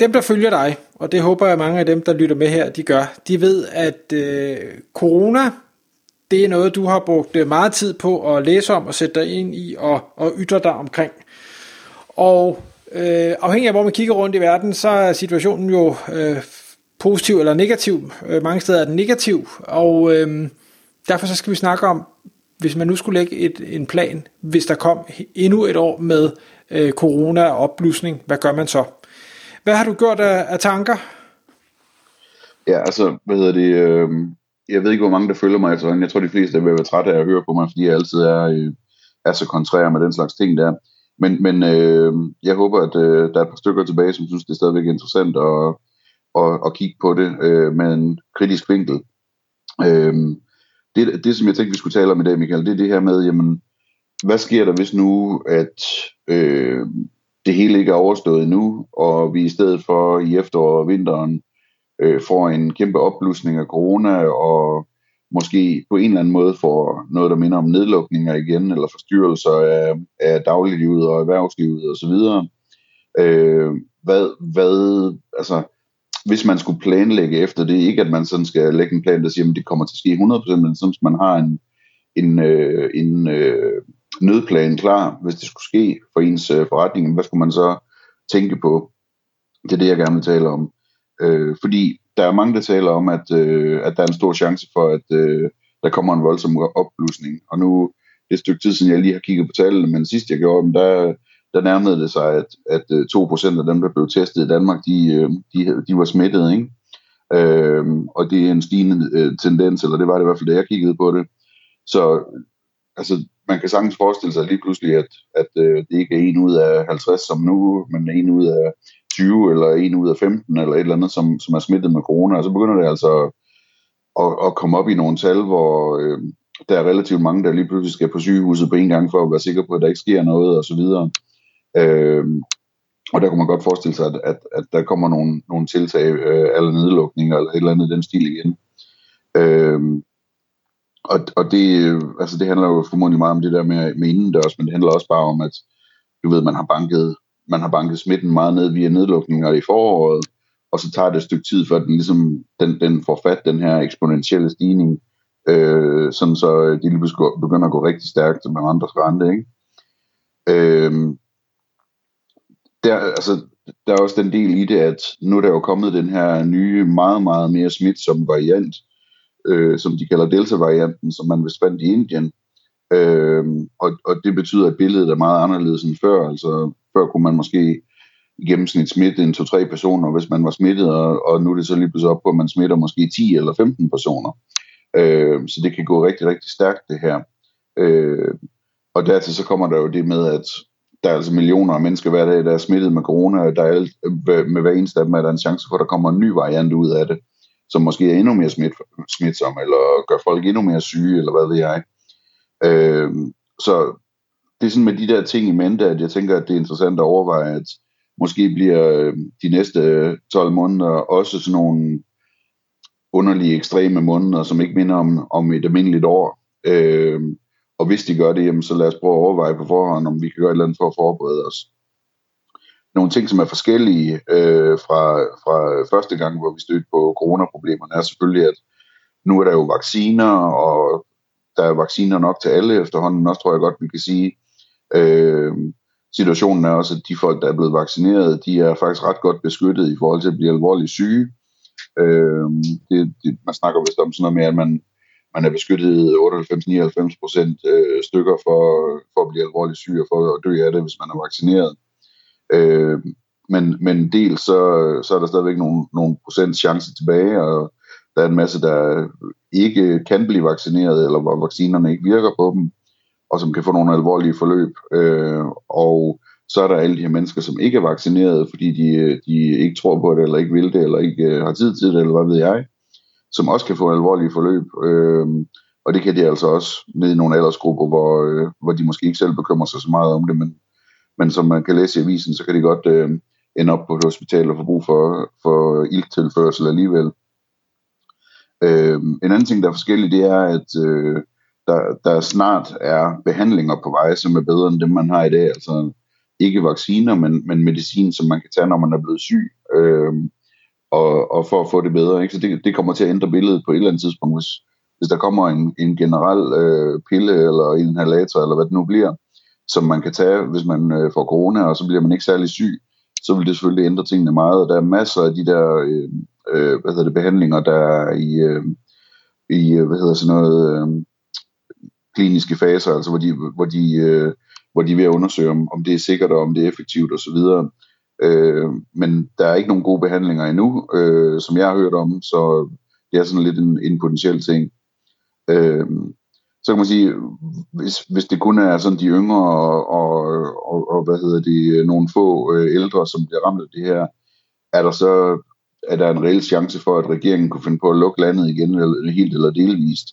dem, der følger dig, og det håber jeg mange af dem, der lytter med her, de gør, de ved, at øh, corona, det er noget, du har brugt øh, meget tid på at læse om og sætte dig ind i og, og ytre dig omkring. Og øh, afhængig af, hvor man kigger rundt i verden, så er situationen jo øh, positiv eller negativ. Øh, mange steder er den negativ, og øh, derfor så skal vi snakke om, hvis man nu skulle lægge et, en plan, hvis der kom endnu et år med øh, corona og opblusning, hvad gør man så? Hvad har du gjort af, af tanker? Ja, altså, hvad hedder det, øh, jeg ved ikke, hvor mange der følger mig efterhånden. Jeg tror, de fleste vil være trætte af at høre på mig, fordi jeg altid er, øh, er så kontrær med den slags ting der. Men, men øh, jeg håber, at øh, der er et par stykker tilbage, som synes, det er stadigvæk interessant at, at, at kigge på det øh, med en kritisk vinkel. Øh, det, det, som jeg tænkte, vi skulle tale om i dag, Michael, det er det her med, jamen, hvad sker der, hvis nu, at øh, det hele ikke er overstået nu, og vi i stedet for i efteråret og vinteren øh, får en kæmpe opblusning af corona, og måske på en eller anden måde får noget, der minder om nedlukninger igen, eller forstyrrelser af, af dagliglivet og erhvervslivet osv. Øh, hvad, hvad, altså, hvis man skulle planlægge efter det, ikke at man sådan skal lægge en plan, der siger, at det kommer til at ske 100%, men sådan, at man har en, en, øh, en øh, nødplan klar, hvis det skulle ske for ens øh, forretning, hvad skulle man så tænke på? Det er det, jeg gerne vil tale om. Øh, fordi der er mange, der taler om, at, øh, at der er en stor chance for, at øh, der kommer en voldsom opblusning. Og nu, det er et stykke tid siden, jeg lige har kigget på tallene, men sidst jeg gjorde dem, der, der nærmede det sig, at, at øh, 2% af dem, der blev testet i Danmark, de, øh, de, de var smittet. Ikke? Øh, og det er en stigende øh, tendens, eller det var det i hvert fald, da jeg kiggede på det. Så altså, man kan sagtens forestille sig lige pludselig, at, at øh, det ikke er en ud af 50 som nu, men en ud af 20 eller en ud af 15 eller et eller andet, som, som er smittet med corona. Og så begynder det altså at, at komme op i nogle tal, hvor øh, der er relativt mange, der lige pludselig skal på sygehuset på en gang for at være sikker på, at der ikke sker noget osv. Øh, og der kunne man godt forestille sig, at, at, at der kommer nogle, nogle tiltag, øh, eller nedlukninger, eller et eller andet den stil igen. Øh, og, og det, øh, altså det handler jo formodentlig meget om det der med, med indendørs, men det handler også bare om, at du ved, man har banket, man har banket smitten meget ned via nedlukninger i foråret, og så tager det et stykke tid, før den ligesom, den, den får fat, den her eksponentielle stigning, øh, sådan så øh, de lige begynder at gå rigtig stærkt med andres rente, ikke? Øh, der, altså, der er også den del i det, at nu er der jo kommet den her nye, meget, meget mere smitsomme variant, øh, øh, som de kalder Delta-varianten, som man vist fandt i Indien. Øh, og, og det betyder, at billedet er meget anderledes end før. Altså, før kunne man måske i gennemsnit smitte en to-tre personer, hvis man var smittet, og, og nu er det så lige pludselig op på, at man smitter måske 10 eller 15 personer. Øh, så det kan gå rigtig, rigtig stærkt, det her. Øh, og dertil så kommer der jo det med, at der er altså millioner af mennesker hver dag, der er smittet med corona, der er med hver eneste af dem er der en chance for, at der kommer en ny variant ud af det som måske er endnu mere smidt, smitsom, eller gør folk endnu mere syge, eller hvad ved jeg. Øh, så det er sådan med de der ting i mente, at jeg tænker, at det er interessant at overveje, at måske bliver øhm, de næste 12 måneder også sådan nogle underlige, ekstreme måneder, som ikke minder om, om et almindeligt år. Øh, og hvis de gør det, jamen, så lad os prøve at overveje på forhånd, om vi kan gøre et eller andet for at forberede os nogle ting, som er forskellige øh, fra, fra første gang, hvor vi stødte på coronaproblemerne, er selvfølgelig, at nu er der jo vacciner, og der er vacciner nok til alle efterhånden, også tror jeg godt, vi kan sige. Øh, situationen er også, at de folk, der er blevet vaccineret, de er faktisk ret godt beskyttet i forhold til at blive alvorligt syge. Øh, det, det, man snakker vist om sådan noget med, at man, man er beskyttet 98-99 procent øh, stykker for, for at blive alvorligt syg og for at dø af det, hvis man er vaccineret. Øh, men, men dels så, så er der stadigvæk nogle, nogle procent chance tilbage, og der er en masse, der ikke kan blive vaccineret, eller hvor vaccinerne ikke virker på dem, og som kan få nogle alvorlige forløb. Øh, og Så er der alle de her mennesker, som ikke er vaccineret, fordi de, de ikke tror på det, eller ikke vil det, eller ikke øh, har tid til det, eller hvad ved jeg, som også kan få alvorlige forløb. Øh, og det kan de altså også ned i nogle aldersgrupper, hvor, øh, hvor de måske ikke selv bekymrer sig så meget om det, men, men som man kan læse i avisen, så kan de godt øh, ende op på et hospital og få brug for, for ildtilførsel alligevel. Øh, en anden ting, der er forskellig, det er, at øh, der, der snart er behandlinger på vej, som er bedre end dem, man har i dag. Altså ikke vacciner, men, men medicin, som man kan tage, når man er blevet syg, øh, og, og for at få det bedre. Ikke? Så det, det kommer til at ændre billedet på et eller andet tidspunkt, hvis, hvis der kommer en, en generel øh, pille eller en inhalator, eller hvad det nu bliver, som man kan tage, hvis man øh, får corona, og så bliver man ikke særlig syg, så vil det selvfølgelig ændre tingene meget. Og Der er masser af de der øh, øh, hvad hedder det, behandlinger, der er i, øh, i øh, hvad hedder sådan noget, øh, kliniske faser, altså hvor de, hvor de, øh, hvor de er ved at undersøge, om, om det er sikkert og om det er effektivt osv. Øh, men der er ikke nogen gode behandlinger endnu, øh, som jeg har hørt om, så det er sådan lidt en, en potentiel ting. Øh, så kan man sige, hvis, hvis det kun er sådan de yngre og, og, og, og hvad hedder det, nogle få øh, ældre, som bliver ramt af det her, er der så er der en reel chance for, at regeringen kunne finde på at lukke landet igen, eller helt eller delvist.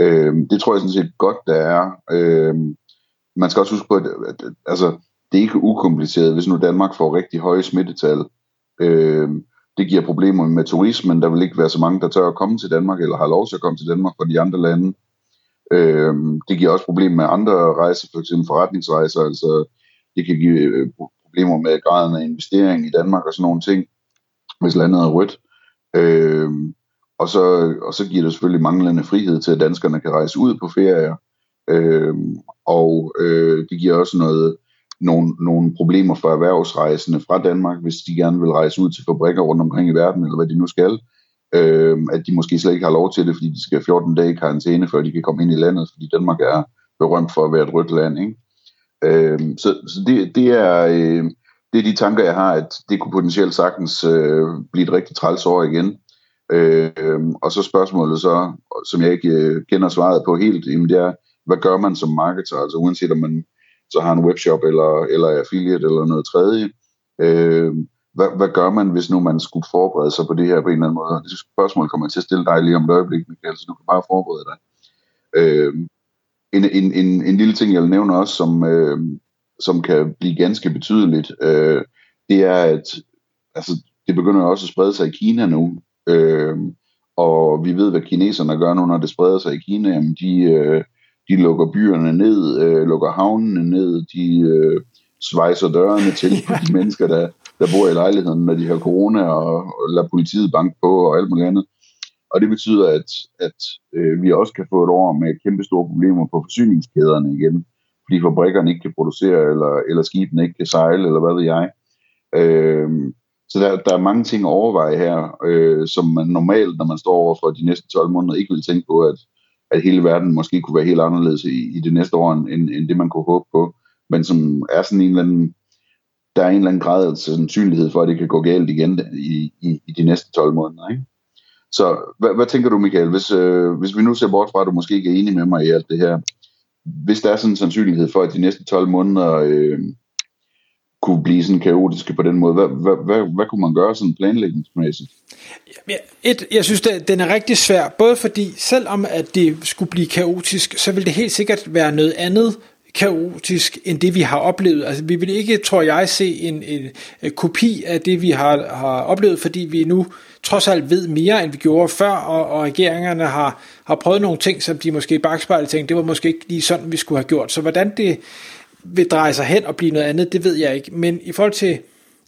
Øhm, det tror jeg sådan set godt, der er. Øhm, man skal også huske på, at, at, at altså, det er ikke ukompliceret, hvis nu Danmark får rigtig høje smittetal. Øhm, det giver problemer med turismen. Der vil ikke være så mange, der tør at komme til Danmark, eller har lov til at komme til Danmark fra de andre lande. Øh, det giver også problemer med andre rejser, f.eks. forretningsrejser. Altså, det kan give øh, problemer med graden af investering i Danmark og sådan nogle ting, hvis landet er rødt. Øh, og, så, og så giver det selvfølgelig manglende frihed til, at danskerne kan rejse ud på ferier. Øh, og øh, det giver også noget nogle, nogle problemer for erhvervsrejsende fra Danmark, hvis de gerne vil rejse ud til fabrikker rundt omkring i verden, eller hvad de nu skal, øh, at de måske slet ikke har lov til det, fordi de skal 14 dage i karantæne, før de kan komme ind i landet, fordi Danmark er berømt for at være et rødt land. Ikke? Øh, så så det, det, er, øh, det er de tanker, jeg har, at det kunne potentielt sagtens øh, blive et rigtig træls år igen. Øh, og så spørgsmålet så, som jeg ikke øh, kender svaret på helt, jamen det er, hvad gør man som marketer, altså uanset om man så har en webshop eller, eller affiliate eller noget tredje. Øh, hvad, hvad gør man, hvis nu man skulle forberede sig på det her på en eller anden måde? Det spørgsmål kommer jeg til at stille dig lige om et øjeblik, Michael, så du kan bare forberede dig. Øh, en, en, en, en lille ting, jeg vil nævne også, som, øh, som kan blive ganske betydeligt, øh, det er, at altså, det begynder også at sprede sig i Kina nu. Øh, og vi ved, hvad kineserne gør nu, når det spreder sig i Kina. Jamen, de, øh, de lukker byerne ned, øh, lukker havnene ned, de øh, svejser dørene til på de mennesker, der, der bor i lejligheden, med de her corona, og, og lader politiet banke på og alt muligt andet. Og det betyder, at, at øh, vi også kan få et år med kæmpe store problemer på forsyningskæderne igen, fordi fabrikkerne ikke kan producere, eller, eller skibene ikke kan sejle, eller hvad ved jeg. Øh, så der, der er mange ting at overveje her, øh, som man normalt, når man står over for de næste 12 måneder, ikke vil tænke på, at at hele verden måske kunne være helt anderledes i, i det næste år, end, end det man kunne håbe på, men som er sådan en eller anden, der er en eller anden grad af sandsynlighed for, at det kan gå galt igen i, i, i de næste 12 måneder. Ikke? Så hvad, hvad tænker du, Michael, hvis, øh, hvis vi nu ser bort fra, at du måske ikke er enig med mig i alt det her, hvis der er sådan en sandsynlighed for, at de næste 12 måneder øh, kunne blive sådan kaotiske på den måde, hvad, hvad, hvad, hvad kunne man gøre sådan planlægningsmæssigt? Et, jeg synes, det, den er rigtig svær, både fordi selvom at det skulle blive kaotisk, så vil det helt sikkert være noget andet kaotisk end det vi har oplevet. Altså vi vil ikke, tror jeg, se en, en, en kopi af det vi har, har oplevet, fordi vi nu trods alt ved mere end vi gjorde før, og, og regeringerne har, har prøvet nogle ting, som de måske i bagspejlet tænkte, det var måske ikke lige sådan, vi skulle have gjort. Så hvordan det vil dreje sig hen og blive noget andet, det ved jeg ikke. Men i forhold til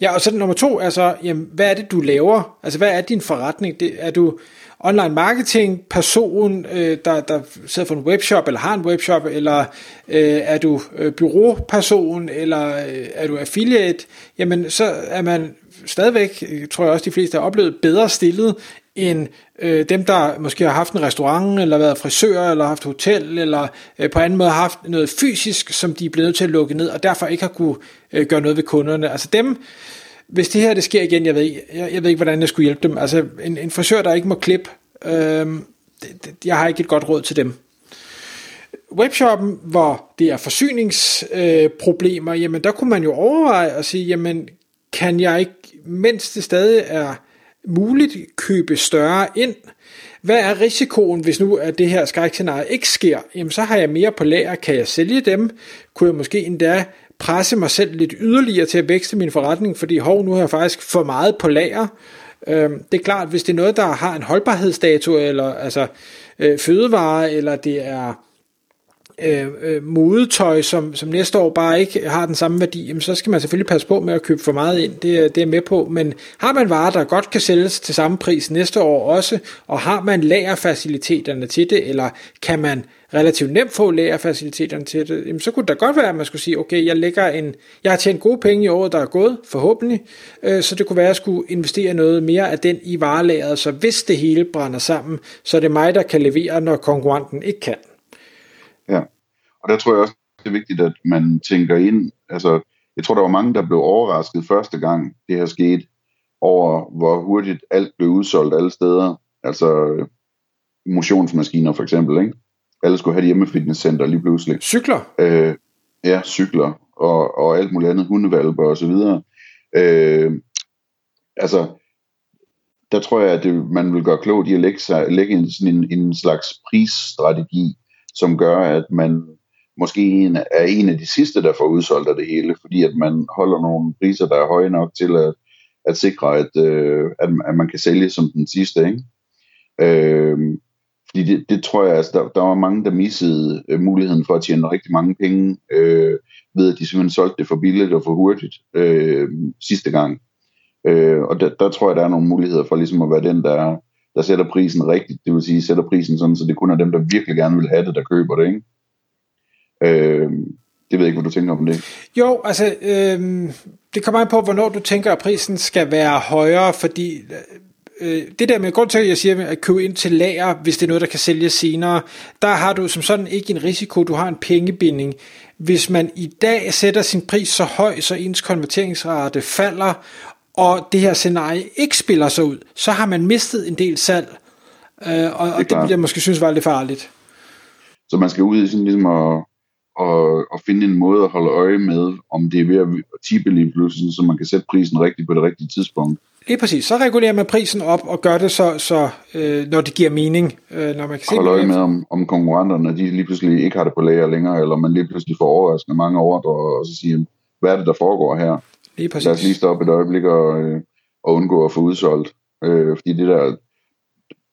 Ja, og så nummer to er så, jamen, hvad er det, du laver? Altså, hvad er din forretning? Det, er du online marketing person, øh, der, der sidder for en webshop, eller har en webshop, eller øh, er du øh, byråperson, eller øh, er du affiliate? Jamen, så er man stadigvæk, øh, tror jeg også de fleste har oplevet, bedre stillet end øh, dem, der måske har haft en restaurant, eller været frisør, eller haft hotel, eller øh, på anden måde har haft noget fysisk, som de er blevet nødt til at lukke ned, og derfor ikke har kunne øh, gøre noget ved kunderne. Altså dem, hvis det her det sker igen, jeg ved, ikke, jeg, jeg ved ikke, hvordan jeg skulle hjælpe dem. Altså en, en frisør, der ikke må klippe, øh, det, det, jeg har ikke et godt råd til dem. webshoppen, hvor det er forsyningsproblemer, øh, jamen der kunne man jo overveje at sige, jamen kan jeg ikke, mens det stadig er muligt, købe større ind? Hvad er risikoen, hvis nu at det her skrækscenarie ikke sker? Jamen så har jeg mere på lager, kan jeg sælge dem? Kunne jeg måske endda presse mig selv lidt yderligere til at vækste min forretning, fordi hov, nu har jeg faktisk for meget på lager. Øh, det er klart, hvis det er noget, der har en holdbarhedsdato, eller altså øh, fødevare, eller det er Øh, øh, modetøj, som, som næste år bare ikke har den samme værdi, jamen, så skal man selvfølgelig passe på med at købe for meget ind, det, det er med på, men har man varer, der godt kan sælges til samme pris næste år også, og har man lagerfaciliteterne til det, eller kan man relativt nemt få lagerfaciliteterne til det, jamen, så kunne det da godt være, at man skulle sige, okay, jeg lægger en, jeg har tjent gode penge i året, der er gået, forhåbentlig, øh, så det kunne være, at jeg skulle investere noget mere af den i varelageret, så hvis det hele brænder sammen, så er det mig, der kan levere, når konkurrenten ikke kan. Ja, og der tror jeg også, det er vigtigt, at man tænker ind, altså, jeg tror, der var mange, der blev overrasket første gang, det her skete, over hvor hurtigt alt blev udsolgt alle steder. Altså motionsmaskiner for eksempel, ikke? Alle skulle have et hjemmefitnesscenter lige pludselig. Cykler? Øh, ja, cykler og, og alt muligt andet, hundevalper og så videre. Øh, altså, der tror jeg, at det, man vil gøre klogt i at lægge, sig, lægge en, sådan en, en slags prisstrategi, som gør, at man måske en, er en af de sidste, der får udsolgt af det hele, fordi at man holder nogle priser, der er høje nok til at, at sikre, at, øh, at, at man kan sælge som den sidste. Ikke? Øh, fordi det, det tror jeg, altså, der, der var mange, der missede øh, muligheden for at tjene rigtig mange penge, øh, ved at de simpelthen solgte det for billigt og for hurtigt øh, sidste gang. Øh, og der, der tror jeg, der er nogle muligheder for ligesom at være den, der, der sætter prisen rigtigt. Det vil sige, sætter prisen sådan, så det kun er dem, der virkelig gerne vil have det, der køber det. Ikke? Øh, det ved jeg ikke, hvad du tænker om det. Jo, altså, øh, det kommer an på, hvornår du tænker, at prisen skal være højere, fordi øh, øh, det der med grund til, at jeg siger at købe ind til lager, hvis det er noget, der kan sælges senere, der har du som sådan ikke en risiko, du har en pengebinding. Hvis man i dag sætter sin pris så høj, så ens konverteringsrate falder, og det her scenarie ikke spiller sig ud, så har man mistet en del salg. Øh, og, det, og det jeg måske synes var lidt farligt. Så man skal ud i sådan ligesom at, at, at finde en måde at holde øje med, om det er ved at tippe lige pludselig, så man kan sætte prisen rigtigt på det rigtige tidspunkt. Lige præcis. Så regulerer man prisen op og gør det så, så øh, når det giver mening. Øh, når man kan se Hold øje med, om, om konkurrenterne de lige pludselig ikke har det på lager længere, eller man lige pludselig får overraskende mange ordre, og så siger, hvad er det, der foregår her? Lige præcis. Lad os lige stoppe et øjeblik og, øh, og undgå at få udsolgt. Øh, fordi det der,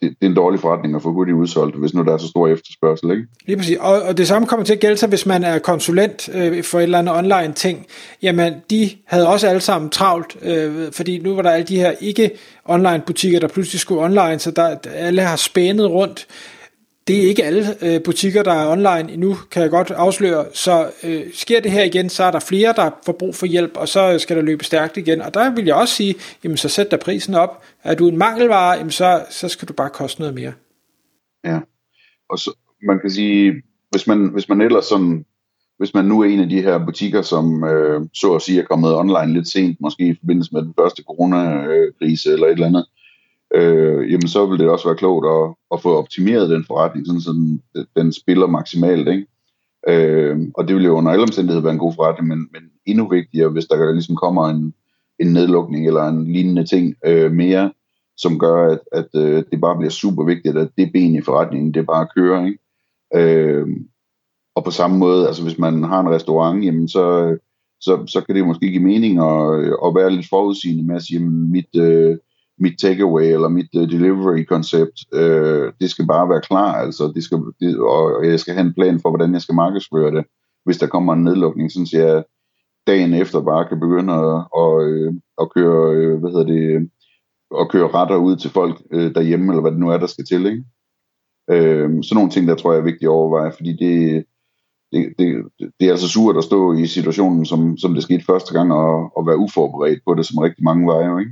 det, det er en dårlig forretning at få hurtigt udsolgt, hvis nu der er så stor efterspørgsel, ikke? Lige præcis. Og, og det samme kommer til at gælde sig, hvis man er konsulent øh, for et eller andet online ting. Jamen, de havde også alle sammen travlt, øh, fordi nu var der alle de her ikke online butikker, der pludselig skulle online, så der, alle har spændet rundt det er ikke alle øh, butikker, der er online endnu, kan jeg godt afsløre. Så øh, sker det her igen, så er der flere, der får brug for hjælp, og så skal der løbe stærkt igen. Og der vil jeg også sige, jamen så sæt der prisen op. Er du en mangelvare, jamen så, så skal du bare koste noget mere. Ja, og så, man kan sige, hvis man, hvis man ellers sådan, hvis man nu er en af de her butikker, som øh, så at sige er kommet online lidt sent, måske i forbindelse med den første coronakrise eller et eller andet, øh, jamen så vil det også være klogt at, at få optimeret den forretning, sådan så den, den spiller maksimalt. Ikke? Øh, og det vil jo under alle omstændigheder være en god forretning, men, men endnu vigtigere, hvis der ligesom kommer en, en nedlukning eller en lignende ting øh, mere, som gør, at, at øh, det bare bliver super vigtigt, at det ben i forretningen, det bare kører. Ikke? Øh, og på samme måde, altså hvis man har en restaurant, jamen så, så, så kan det måske give mening at, at være lidt forudsigende med at sige, jamen mit, øh, mit takeaway eller mit øh, uh, delivery-koncept, uh, øh, det skal bare være klar, altså, det skal, det, og jeg skal have en plan for, hvordan jeg skal markedsføre det, hvis der kommer en nedlukning, så jeg dagen efter bare kan begynde at, at, øh, at køre, øh, hvad hedder det, at køre retter ud til folk øh, derhjemme, eller hvad det nu er, der skal til, ikke? Øh, sådan nogle ting, der tror jeg er vigtigt at overveje, fordi det, det, det, det er altså surt at stå i situationen, som, som det skete første gang, og, og være uforberedt på det, som rigtig mange var jo, ikke?